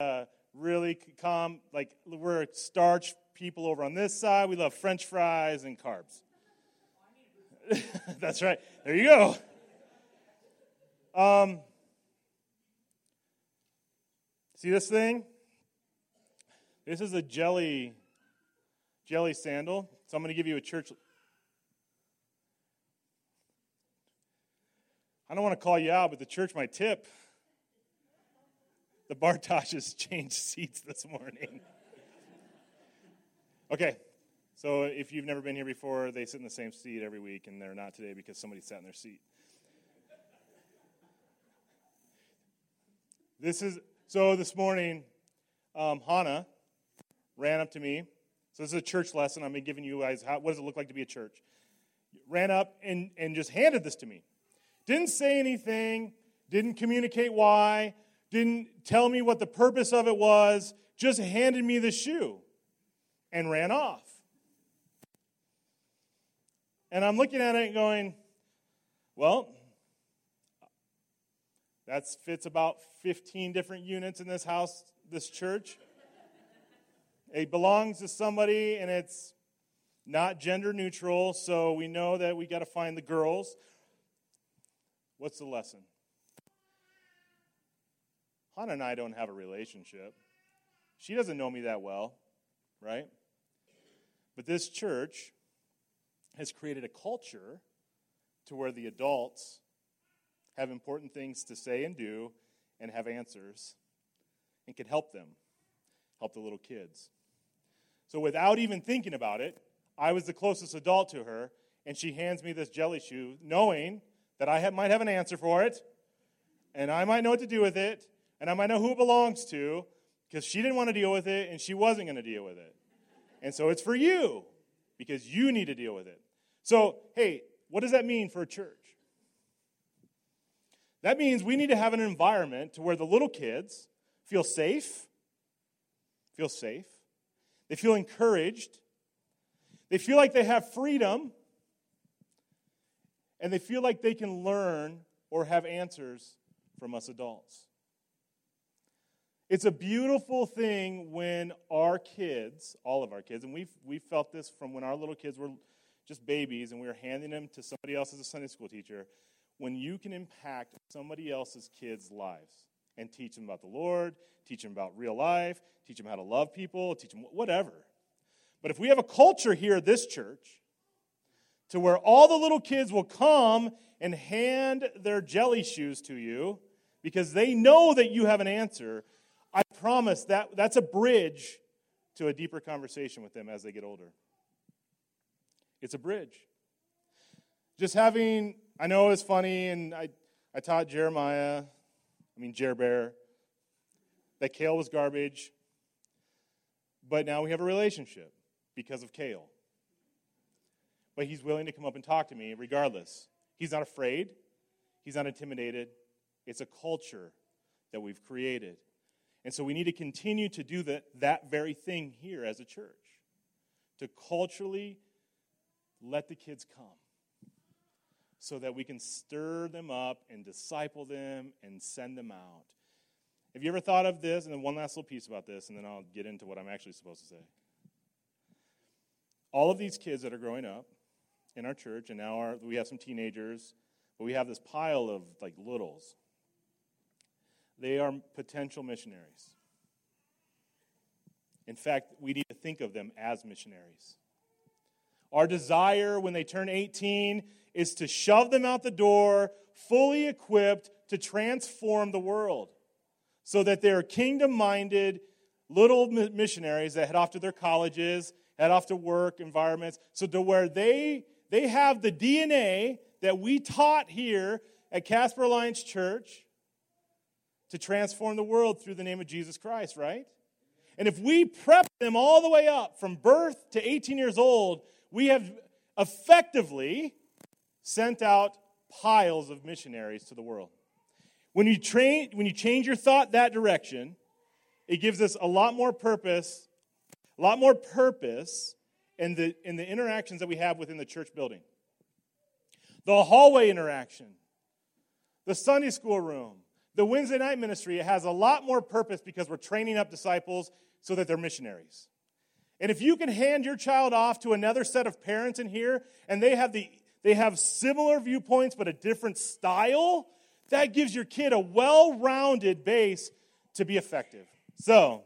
uh, really calm. Like we're starch people over on this side. We love French fries and carbs. That's right. There you go. Um, see this thing? This is a jelly jelly sandal. So I'm going to give you a church. I don't want to call you out, but the church might tip. The Bartoshes changed seats this morning. okay, so if you've never been here before, they sit in the same seat every week, and they're not today because somebody sat in their seat. This is so. This morning, um, Hannah ran up to me. So this is a church lesson. I'm giving you guys how, what does it look like to be a church. Ran up and, and just handed this to me. Didn't say anything. Didn't communicate why. Didn't tell me what the purpose of it was. Just handed me the shoe and ran off. And I'm looking at it and going, well, that fits about 15 different units in this house, this church. It belongs to somebody and it's not gender neutral, so we know that we got to find the girls. What's the lesson? Hannah and I don't have a relationship. She doesn't know me that well, right? But this church has created a culture to where the adults have important things to say and do and have answers and can help them, help the little kids. So without even thinking about it, I was the closest adult to her, and she hands me this jelly shoe, knowing that I might have an answer for it, and I might know what to do with it, and I might know who it belongs to, because she didn't want to deal with it, and she wasn't going to deal with it. And so it's for you, because you need to deal with it. So, hey, what does that mean for a church? That means we need to have an environment to where the little kids feel safe, feel safe, they feel encouraged. They feel like they have freedom. And they feel like they can learn or have answers from us adults. It's a beautiful thing when our kids, all of our kids, and we've, we felt this from when our little kids were just babies and we were handing them to somebody else as a Sunday school teacher, when you can impact somebody else's kids' lives and teach them about the Lord, teach them about real life, teach them how to love people, teach them whatever. But if we have a culture here at this church to where all the little kids will come and hand their jelly shoes to you because they know that you have an answer, I promise that that's a bridge to a deeper conversation with them as they get older. It's a bridge. Just having, I know it's funny, and I, I taught Jeremiah I mean, Jer Bear, that Kale was garbage, but now we have a relationship because of Kale. But he's willing to come up and talk to me regardless. He's not afraid, he's not intimidated. It's a culture that we've created. And so we need to continue to do that, that very thing here as a church to culturally let the kids come so that we can stir them up and disciple them and send them out. Have you ever thought of this? And then one last little piece about this, and then I'll get into what I'm actually supposed to say. All of these kids that are growing up in our church, and now our, we have some teenagers, but we have this pile of like littles. They are potential missionaries. In fact, we need to think of them as missionaries. Our desire when they turn 18 is to shove them out the door fully equipped to transform the world so that they're kingdom minded little missionaries that head off to their colleges, head off to work environments, so to where they, they have the DNA that we taught here at Casper Alliance Church to transform the world through the name of Jesus Christ, right? And if we prep them all the way up from birth to 18 years old, we have effectively sent out piles of missionaries to the world. When you, train, when you change your thought that direction, it gives us a lot more purpose, a lot more purpose in the, in the interactions that we have within the church building. The hallway interaction, the Sunday school room, The Wednesday night ministry has a lot more purpose because we're training up disciples so that they're missionaries. And if you can hand your child off to another set of parents in here and they have the they have similar viewpoints but a different style, that gives your kid a well-rounded base to be effective. So,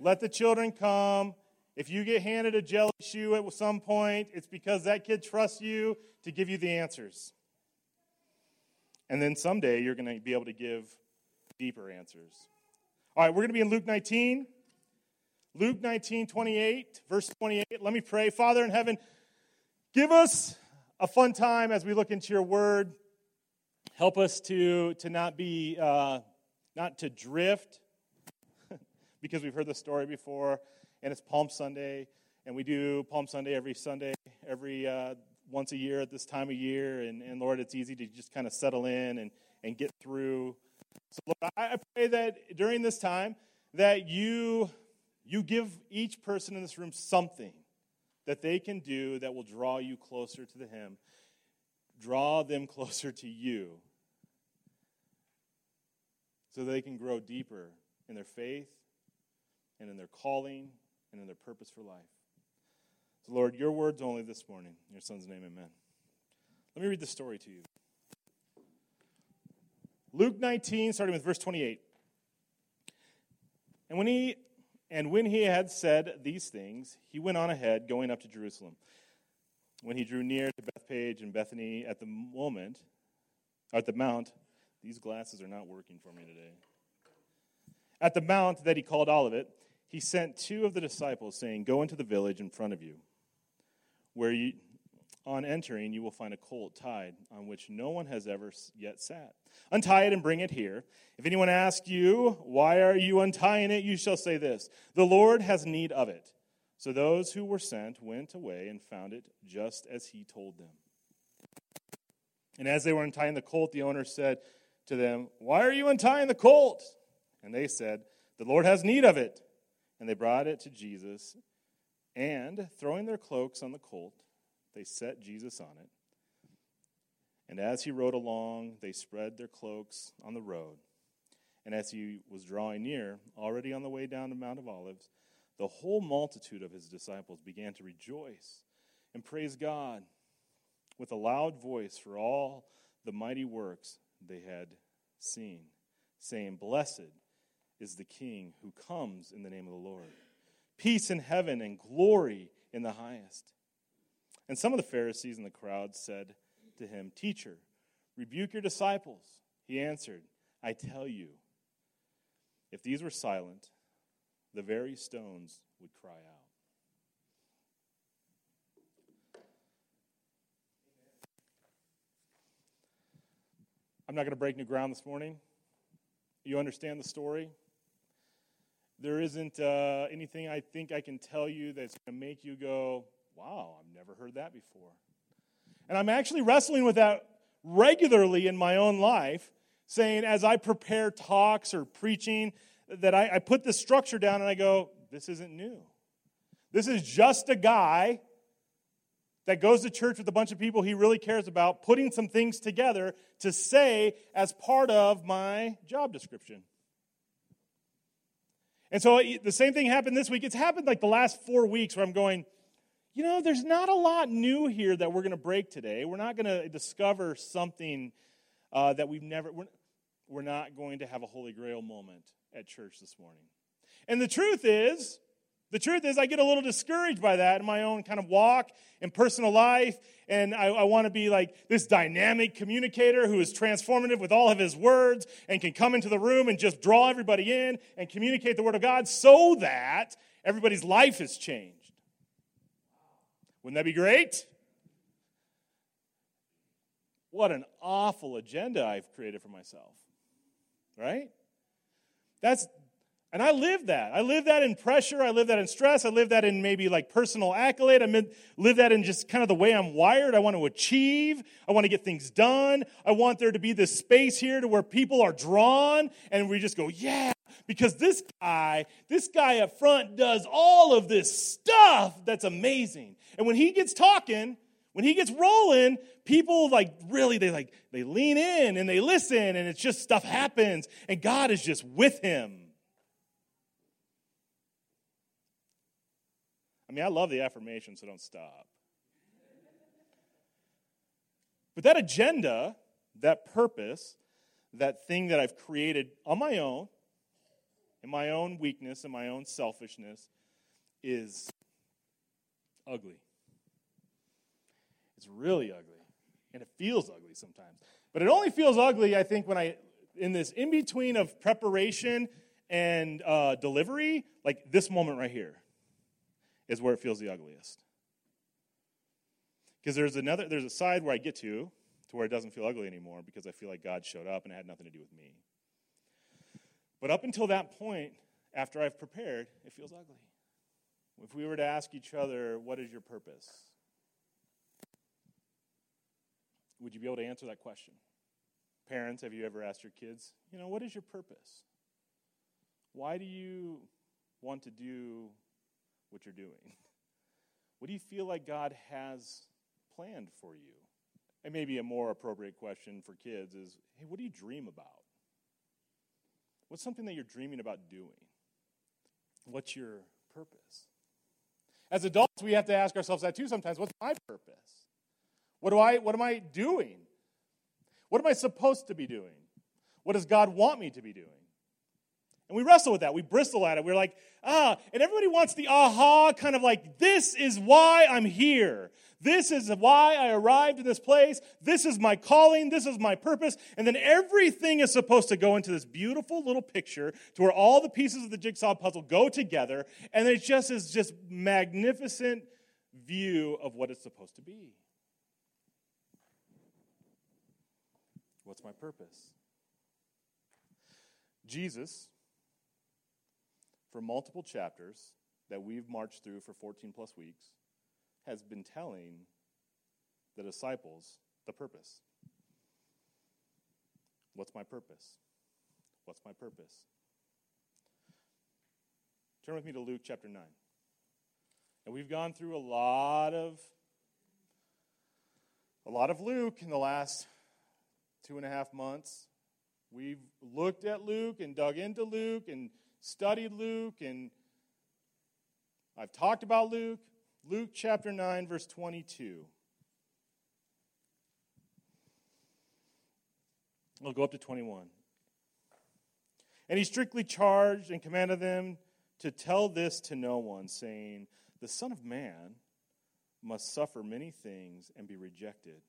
let the children come. If you get handed a jelly shoe at some point, it's because that kid trusts you to give you the answers. And then someday you're going to be able to give deeper answers. All right, we're going to be in Luke 19. Luke 19, 28, verse 28. Let me pray. Father in heaven, give us a fun time as we look into your word. Help us to, to not be, uh, not to drift, because we've heard the story before, and it's Palm Sunday, and we do Palm Sunday every Sunday, every uh, once a year at this time of year, and, and Lord, it's easy to just kind of settle in and, and get through. So, Lord, I, pray that during this time that you you give each person in this room something that they can do that will draw you closer to the Him, draw them closer to you, so they can grow deeper in their faith and in their calling and in their purpose for life. So, Lord, your words only this morning. In your son's name, amen. Let me read the story to you. Luke 19, starting with verse 28. And when he and when he had said these things, he went on ahead, going up to Jerusalem. When he drew near to Bethphage and Bethany at the moment, at the mount, these glasses are not working for me today. At the mount that he called Olivet, he sent two of the disciples, saying, Go into the village in front of you, where you, on entering, you will find a colt tied on which no one has ever yet sat. Untie it and bring it here. If anyone asks you, Why are you untying it? you shall say this The Lord has need of it. So those who were sent went away and found it just as he told them. And as they were untying the colt, the owner said to them, Why are you untying the colt? And they said, The Lord has need of it. And they brought it to Jesus, and throwing their cloaks on the colt, they set Jesus on it. And as he rode along, they spread their cloaks on the road. And as he was drawing near, already on the way down the Mount of Olives, the whole multitude of his disciples began to rejoice and praise God with a loud voice for all the mighty works they had seen, saying, Blessed is the King who comes in the name of the Lord. Peace in heaven and glory in the highest. And some of the Pharisees in the crowd said to him, Teacher, rebuke your disciples. He answered, I tell you, if these were silent, the very stones would cry out. I'm not going to break new ground this morning. You understand the story? There isn't uh, anything I think I can tell you that's going to make you go, wow, I've never heard that before. And I'm actually wrestling with that regularly in my own life, saying as I prepare talks or preaching, that I, I put this structure down and I go, this isn't new. This is just a guy that goes to church with a bunch of people he really cares about, putting some things together to say as part of my job description. And so the same thing happened this week. It's happened like the last four weeks where I'm going, you know, there's not a lot new here that we're going to break today. We're not going to discover something uh, that we've never, we're, we're not going to have a Holy Grail moment at church this morning. And the truth is, the truth is, I get a little discouraged by that in my own kind of walk and personal life. And I, I want to be like this dynamic communicator who is transformative with all of his words and can come into the room and just draw everybody in and communicate the Word of God so that everybody's life is changed. Wouldn't that be great? What an awful agenda I've created for myself. Right? That's and I live that. I live that in pressure. I live that in stress. I live that in maybe like personal accolade. I live that in just kind of the way I'm wired. I want to achieve. I want to get things done. I want there to be this space here to where people are drawn and we just go, yeah, because this guy, this guy up front does all of this stuff that's amazing. And when he gets talking, When he gets rolling, people like really they like they lean in and they listen and it's just stuff happens and God is just with him. I mean, I love the affirmation, so don't stop. But that agenda, that purpose, that thing that I've created on my own, in my own weakness and my own selfishness, is ugly. It's really ugly. And it feels ugly sometimes. But it only feels ugly, I think, when I, in this in between of preparation and uh, delivery, like this moment right here is where it feels the ugliest. Because there's another, there's a side where I get to, to where it doesn't feel ugly anymore because I feel like God showed up and it had nothing to do with me. But up until that point, after I've prepared, it feels ugly. If we were to ask each other, what is your purpose? Would you be able to answer that question? Parents, have you ever asked your kids, you know, what is your purpose? Why do you want to do what you're doing? What do you feel like God has planned for you? And maybe a more appropriate question for kids is hey, what do you dream about? What's something that you're dreaming about doing? What's your purpose? As adults, we have to ask ourselves that too sometimes. What's my purpose? What, do I, what am I doing? What am I supposed to be doing? What does God want me to be doing? And we wrestle with that. We bristle at it. We're like, ah, and everybody wants the aha kind of like, this is why I'm here. This is why I arrived in this place. This is my calling. This is my purpose. And then everything is supposed to go into this beautiful little picture to where all the pieces of the jigsaw puzzle go together. And it just is just magnificent view of what it's supposed to be. What's my purpose? Jesus for multiple chapters that we've marched through for 14 plus weeks, has been telling the disciples the purpose. What's my purpose? What's my purpose? Turn with me to Luke chapter 9. And we've gone through a lot of a lot of Luke in the last two and a half months. We've looked at Luke and dug into Luke and studied Luke and I've talked about Luke. Luke chapter 9, verse 22. We'll go up to 21. And he strictly charged and commanded them to tell this to no one, saying, The Son of Man must suffer many things and be rejected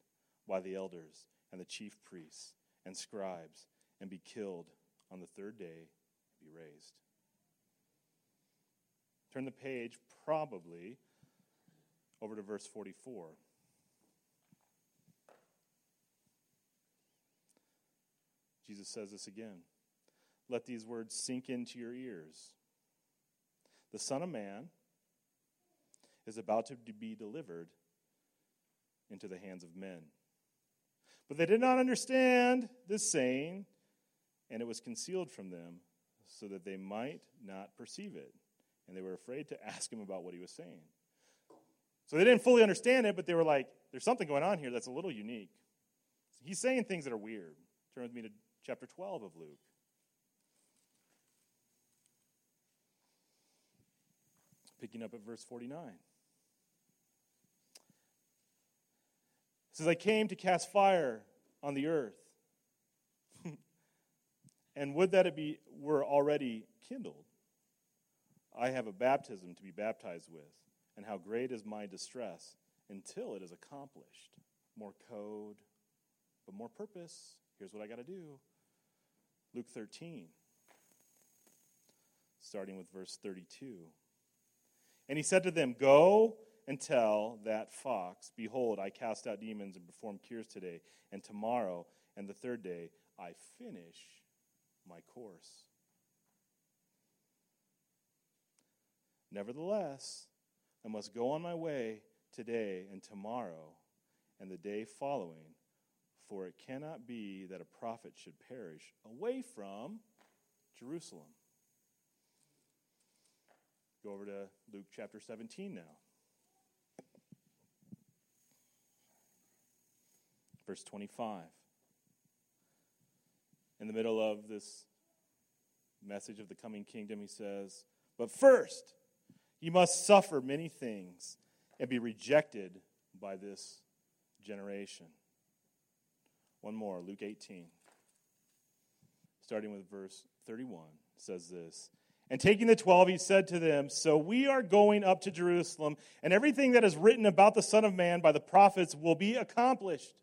by the elders and the chief priests and scribes and be killed on the third day be raised. Turn the page, probably, over to verse 44. Jesus says this again. Let these words sink into your ears. The Son of Man is about to be delivered into the hands of men. But they did not understand this saying, and it was concealed from them so that they might not perceive it. And they were afraid to ask him about what he was saying. So they didn't fully understand it, but they were like, there's something going on here that's a little unique. He's saying things that are weird. Turn with me to chapter 12 of Luke. Picking up at verse 49. It says, I came to cast fire on the earth and would that it be were already kindled. I have a baptism to be baptized with, and how great is my distress until it is accomplished. More code, but more purpose. Here's what I got to do. Luke 13, starting with verse 32. And he said to them, Go and tell that fox, Behold, I cast out demons and perform cures today, and tomorrow and the third day I finish my course. Nevertheless, I must go on my way today and tomorrow and the day following, for it cannot be that a prophet should perish away from Jerusalem. Go over to Luke chapter 17 now. Verse 25. In the middle of this message of the coming kingdom, he says, But first, you must suffer many things and be rejected by this generation. One more, Luke 18, starting with verse 31, says this. And taking the twelve, he said to them, So we are going up to Jerusalem, and everything that is written about the Son of Man by the prophets will be accomplished.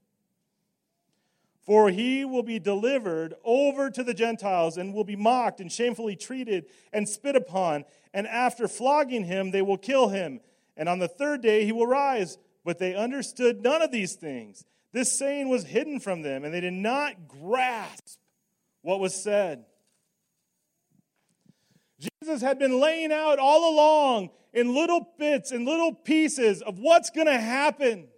For he will be delivered over to the Gentiles and will be mocked and shamefully treated and spit upon. And after flogging him, they will kill him. And on the third day he will rise. But they understood none of these things. This saying was hidden from them, and they did not grasp what was said. Jesus had been laying out all along in little bits and little pieces of what's going to happen,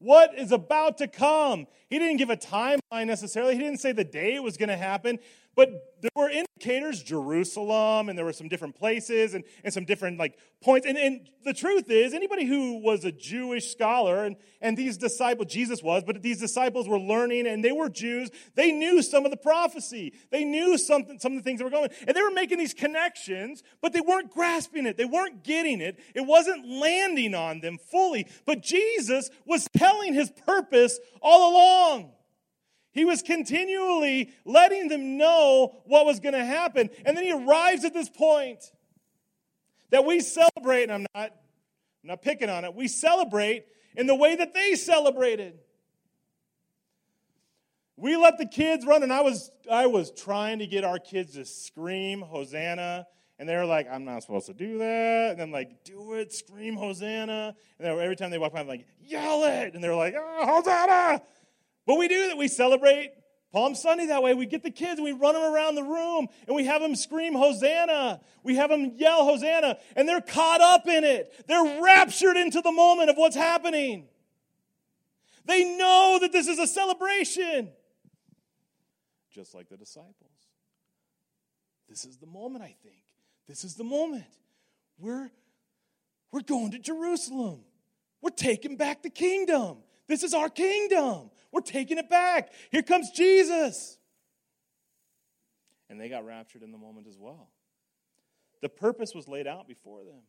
what is about to come. He didn't give a timeline necessarily, he didn't say the day it was going to happen, but there were indicators, Jerusalem, and there were some different places and, and some different like points. And, and the truth is, anybody who was a Jewish scholar, and, and these disciples, Jesus was, but these disciples were learning and they were Jews, they knew some of the prophecy. They knew something, some of the things that were going. And they were making these connections, but they weren't grasping it. They weren't getting it. It wasn't landing on them fully. But Jesus was telling his purpose all along. He was continually letting them know what was going to happen. And then he arrives at this point that we celebrate, and I'm not, I'm not picking on it, we celebrate in the way that they celebrated. We let the kids run, and I was, I was trying to get our kids to scream Hosanna. And they were like, I'm not supposed to do that. And then like, do it, scream Hosanna. And every time they walk by, I'm like, yell it. And they're like, oh, Hosanna. But we do that. We celebrate Palm Sunday that way. We get the kids and we run them around the room and we have them scream Hosanna. We have them yell Hosanna and they're caught up in it. They're raptured into the moment of what's happening. They know that this is a celebration. Just like the disciples. This is the moment, I think. This is the moment. We're, we're going to Jerusalem. We're taking back the kingdom. This is our kingdom. We're taking it back. Here comes Jesus. And they got raptured in the moment as well. The purpose was laid out before them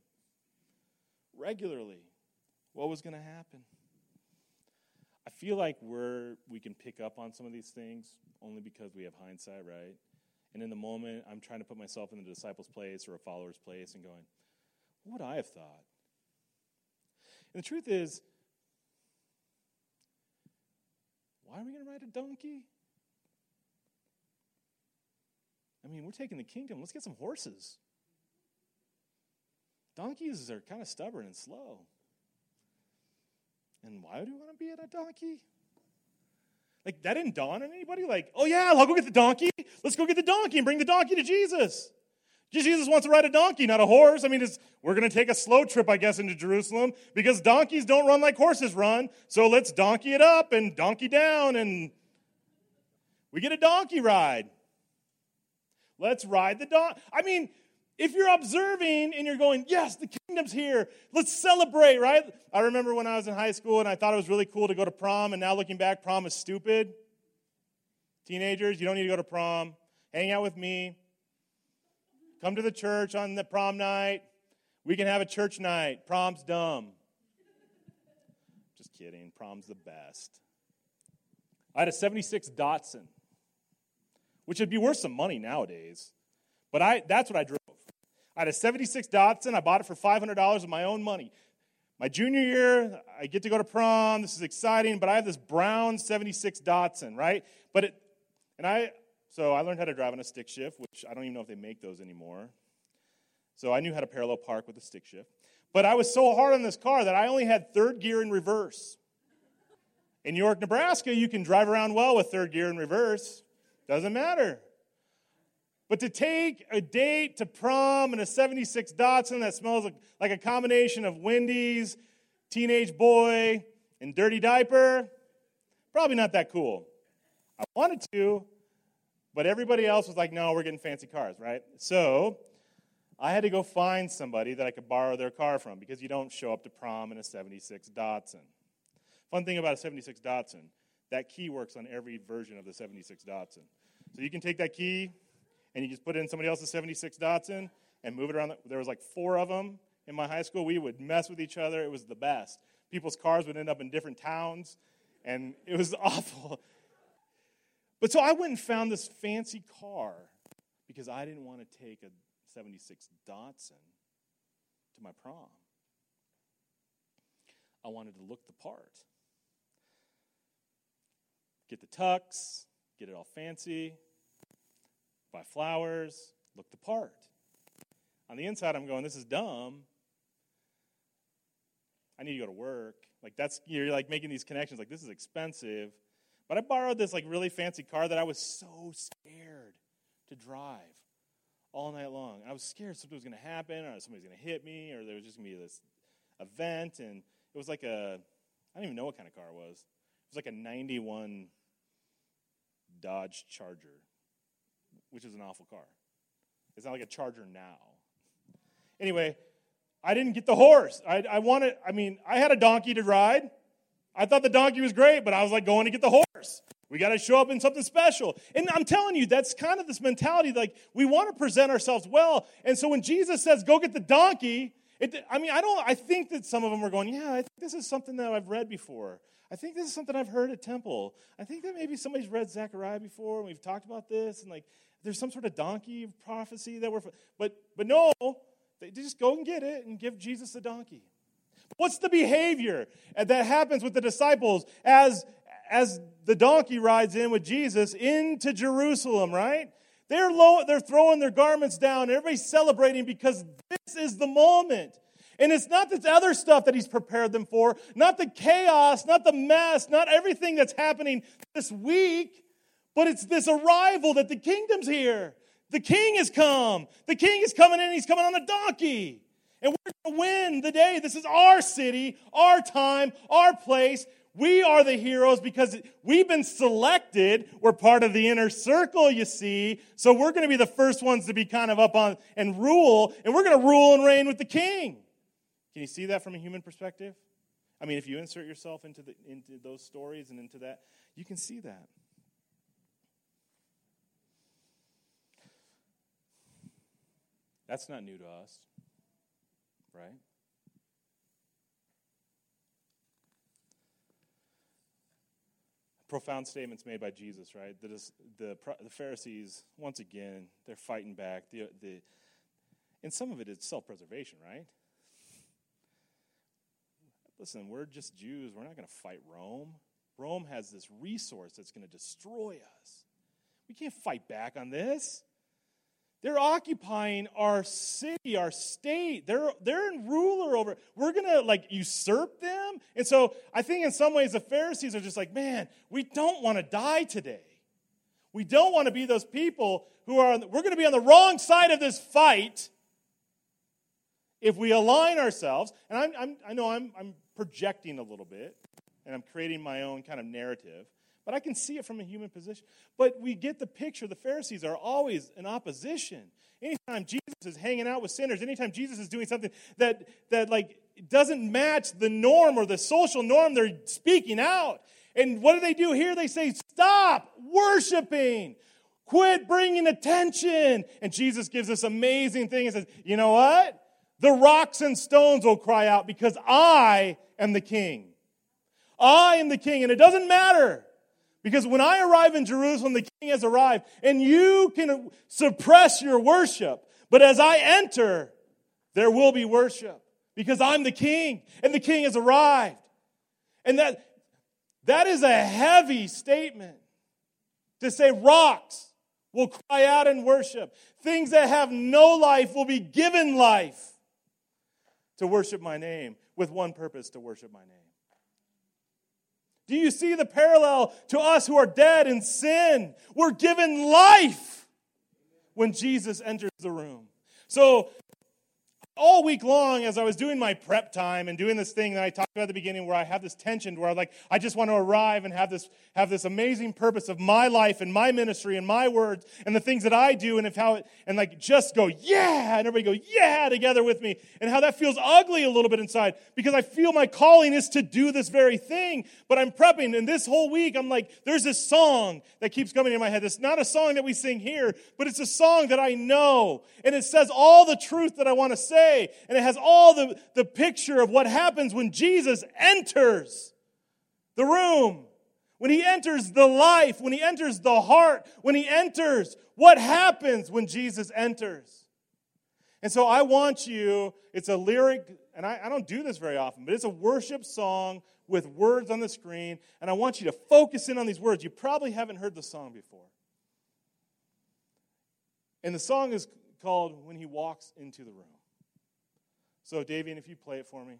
regularly. What was going to happen? I feel like we're we can pick up on some of these things only because we have hindsight, right? And in the moment, I'm trying to put myself in the disciple's place or a follower's place and going, what would I have thought? And the truth is, Why are we going to ride a donkey? I mean, we're taking the kingdom. Let's get some horses. Donkeys are kind of stubborn and slow. And why do you want to be in a donkey? Like, that didn't dawn on anybody? Like, oh, yeah, I'll go get the donkey. Let's go get the donkey and bring the donkey to Jesus. Jesus wants to ride a donkey, not a horse. I mean, we're going to take a slow trip, I guess, into Jerusalem because donkeys don't run like horses run. So let's donkey it up and donkey down, and we get a donkey ride. Let's ride the donkey. I mean, if you're observing and you're going, yes, the kingdom's here, let's celebrate, right? I remember when I was in high school and I thought it was really cool to go to prom, and now looking back, prom is stupid. Teenagers, you don't need to go to prom. Hang out with me. Come to the church on the prom night. We can have a church night. Prom's dumb. Just kidding. Prom's the best. I had a 76 Datsun, which would be worth some money nowadays. But I, that's what I drove. I had a 76 Datsun. I bought it for $500 of my own money. My junior year, I get to go to prom. This is exciting, but I have this brown 76 Datsun, right? But it, and I, so I learned how to drive on a stick shift, which I don't even know if they make those anymore. So I knew how to parallel park with a stick shift. But I was so hard on this car that I only had third gear in reverse. In York, Nebraska, you can drive around well with third gear in reverse. Doesn't matter. But to take a date to prom in a 76 Datsun that smells like a combination of Wendy's, teenage boy, and dirty diaper, probably not that cool. I wanted to, but everybody else was like, no, we're getting fancy cars, right? So I had to go find somebody that I could borrow their car from because you don't show up to prom in a 76 Datsun. Fun thing about a 76 Datsun, that key works on every version of the 76 Datsun. So you can take that key and you just put it in somebody else's 76 Datsun and move it around. There was like four of them in my high school. We would mess with each other. It was the best. People's cars would end up in different towns, and it was awful. But so I went and found this fancy car because I didn't want to take a 76 Datsun to my prom. I wanted to look the part. Get the tux, get it all fancy, buy flowers, look the part. On the inside, I'm going, this is dumb. I need to go to work. Like that's you're like making these connections. Like this is expensive, but I borrowed this like really fancy car that I was so scared to drive all night long. I was scared something was going to happen, or somebody's going to hit me, or there was just going to be this event, and it was like a I don't even know what kind of car it was. It was like a '91 Dodge Charger, which is an awful car. It's not like a Charger now. Anyway, I didn't get the horse. I, I wanted, I mean, I had a donkey to ride. I thought the donkey was great, but I was like going to get the horse. We got to show up in something special. And I'm telling you, that's kind of this mentality like we want to present ourselves well. And so when Jesus says, go get the donkey, it, I mean, I don't, I think that some of them are going, yeah, I think this is something that I've read before. I think this is something I've heard at temple. I think that maybe somebody's read Zechariah before and we've talked about this and like there's some sort of donkey prophecy that we're, but, but no, they just go and get it and give Jesus the donkey. What's the behavior that happens with the disciples as, as the donkey rides in with Jesus into Jerusalem, right? They're, low, they're throwing their garments down. Everybody's celebrating because this is the moment. And it's not this other stuff that he's prepared them for, not the chaos, not the mess, not everything that's happening this week, but it's this arrival that the kingdom's here. The king has come. The king is coming in. He's coming on a donkey. And we're going to win the day. This is our city, our time, our place. We are the heroes because we've been selected. We're part of the inner circle, you see. So we're going to be the first ones to be kind of up on and rule. And we're going to rule and reign with the king. Can you see that from a human perspective? I mean, if you insert yourself into, the, into those stories and into that, you can see that. That's not new to us, right? Profound statements made by Jesus, right? The, the, the Pharisees, once again, they're fighting back. The, the, and some of it is self preservation, right? Listen, we're just Jews. We're not going to fight Rome. Rome has this resource that's going to destroy us. We can't fight back on this. They're occupying our city, our state. They're, they're in ruler over. We're going to like usurp them. And so I think in some ways the Pharisees are just like, man, we don't want to die today. We don't want to be those people who are, we're going to be on the wrong side of this fight if we align ourselves. And I'm, I'm, i know I'm, I'm projecting a little bit and I'm creating my own kind of narrative. But I can see it from a human position. But we get the picture. The Pharisees are always in opposition. Anytime Jesus is hanging out with sinners, anytime Jesus is doing something that, that like doesn't match the norm or the social norm, they're speaking out. And what do they do here? They say, Stop worshiping. Quit bringing attention. And Jesus gives this amazing thing and says, You know what? The rocks and stones will cry out because I am the king. I am the king. And it doesn't matter because when I arrive in Jerusalem, the king has arrived, and you can suppress your worship. But as I enter, there will be worship because I'm the king, and the king has arrived. And that, that is a heavy statement to say rocks will cry out in worship. Things that have no life will be given life to worship my name with one purpose to worship my name. Do you see the parallel to us who are dead in sin? We're given life when Jesus enters the room. So all week long, as I was doing my prep time and doing this thing that I talked about at the beginning, where I have this tension, where I like I just want to arrive and have this have this amazing purpose of my life and my ministry and my words and the things that I do, and if how it, and like just go yeah, and everybody go yeah together with me, and how that feels ugly a little bit inside because I feel my calling is to do this very thing. But I'm prepping, and this whole week I'm like, there's this song that keeps coming in my head. It's not a song that we sing here, but it's a song that I know, and it says all the truth that I want to say say. And it has all the, the picture of what happens when Jesus enters the room, when he enters the life, when he enters the heart, when he enters what happens when Jesus enters. And so I want you, it's a lyric, and I, I don't do this very often, but it's a worship song with words on the screen, and I want you to focus in on these words. You probably haven't heard the song before. And the song is called When He Walks into the Room. So, Davian, if you play it for me.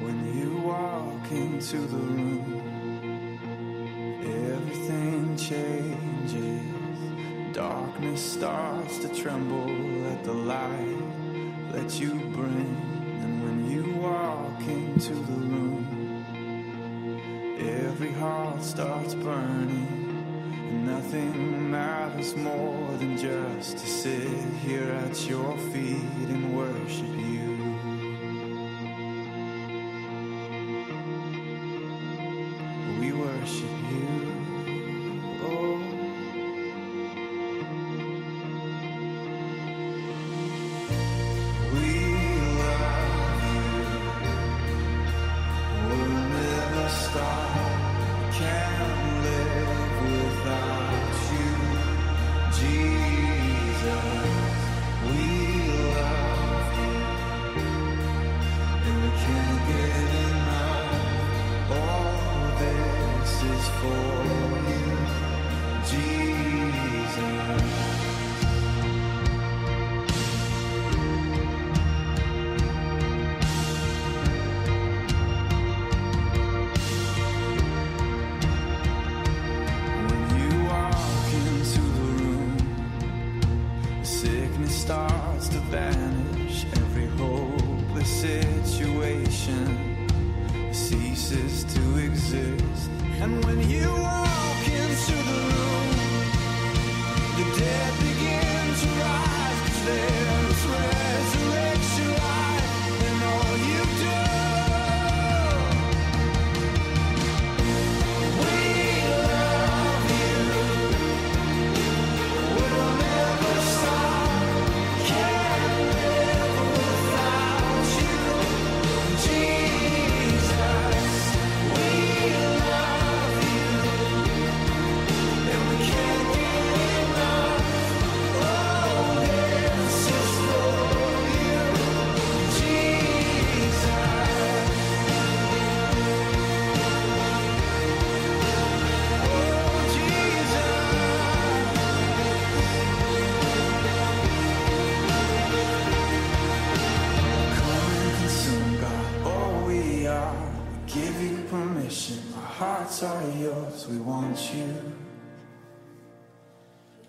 When you walk into the room, starts to tremble at the light that you bring. And when you walk into the room, every heart starts burning. And nothing matters more than just to sit here at your feet and worship you.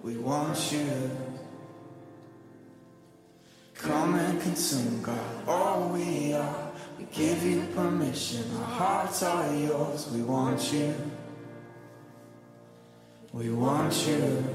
We want you. Come and consume, God, all we are. We give you permission. Our hearts are yours. We want you. We want you.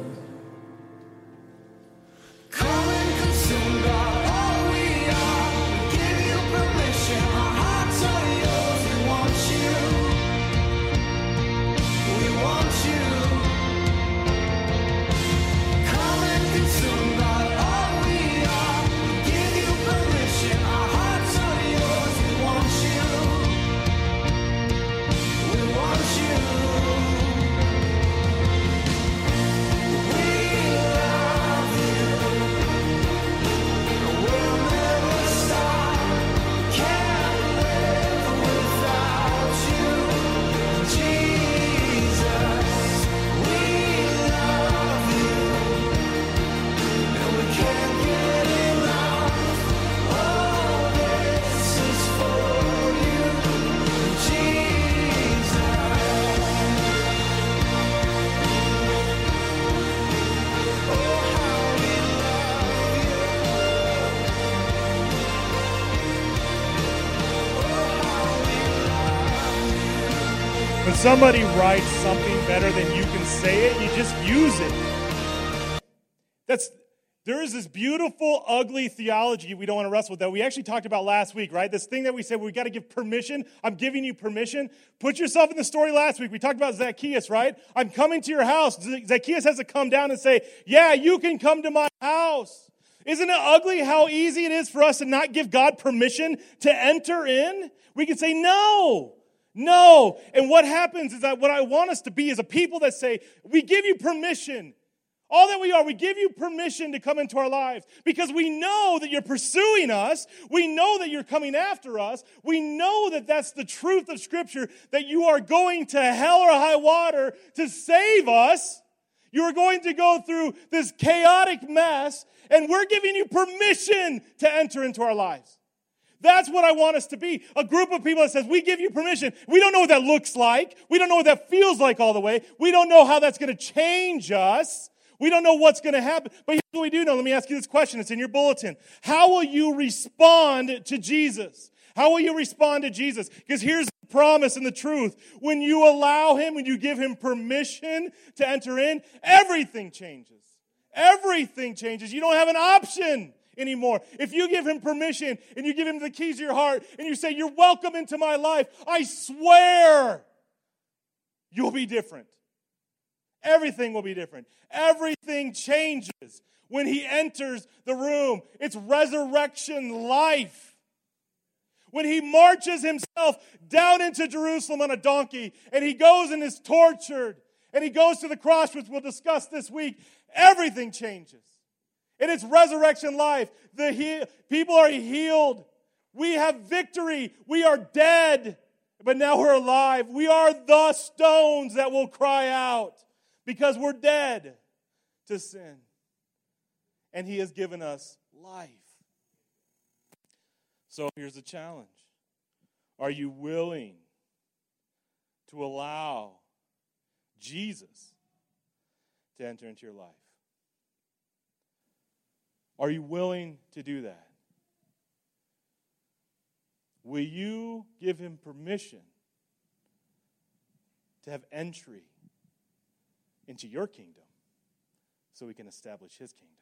Somebody writes something better than you can say it, you just use it. That's there is this beautiful, ugly theology we don't want to wrestle with that we actually talked about last week, right? This thing that we said we got to give permission. I'm giving you permission. Put yourself in the story last week. We talked about Zacchaeus, right? I'm coming to your house. Zacchaeus has to come down and say, Yeah, you can come to my house. Isn't it ugly how easy it is for us to not give God permission to enter in? We can say, No. No. And what happens is that what I want us to be is a people that say, We give you permission. All that we are, we give you permission to come into our lives because we know that you're pursuing us. We know that you're coming after us. We know that that's the truth of Scripture, that you are going to hell or high water to save us. You are going to go through this chaotic mess, and we're giving you permission to enter into our lives. That's what I want us to be. A group of people that says, we give you permission. We don't know what that looks like. We don't know what that feels like all the way. We don't know how that's going to change us. We don't know what's going to happen. But here's what we do know. Let me ask you this question. It's in your bulletin. How will you respond to Jesus? How will you respond to Jesus? Because here's the promise and the truth. When you allow him, when you give him permission to enter in, everything changes. Everything changes. You don't have an option anymore. If you give him permission and you give him the keys of your heart and you say, You're welcome into my life, I swear you'll be different. Everything will be different. Everything changes when he enters the room. It's resurrection life. When he marches himself down into Jerusalem on a donkey and he goes and is tortured and he goes to the cross, which we'll discuss this week, everything changes. And it's resurrection life. The he- people are healed. We have victory. We are dead, but now we're alive. We are the stones that will cry out because we're dead to sin. And He has given us life. So here's the challenge Are you willing to allow Jesus to enter into your life? Are you willing to do that? Will you give him permission to have entry into your kingdom so we can establish his kingdom.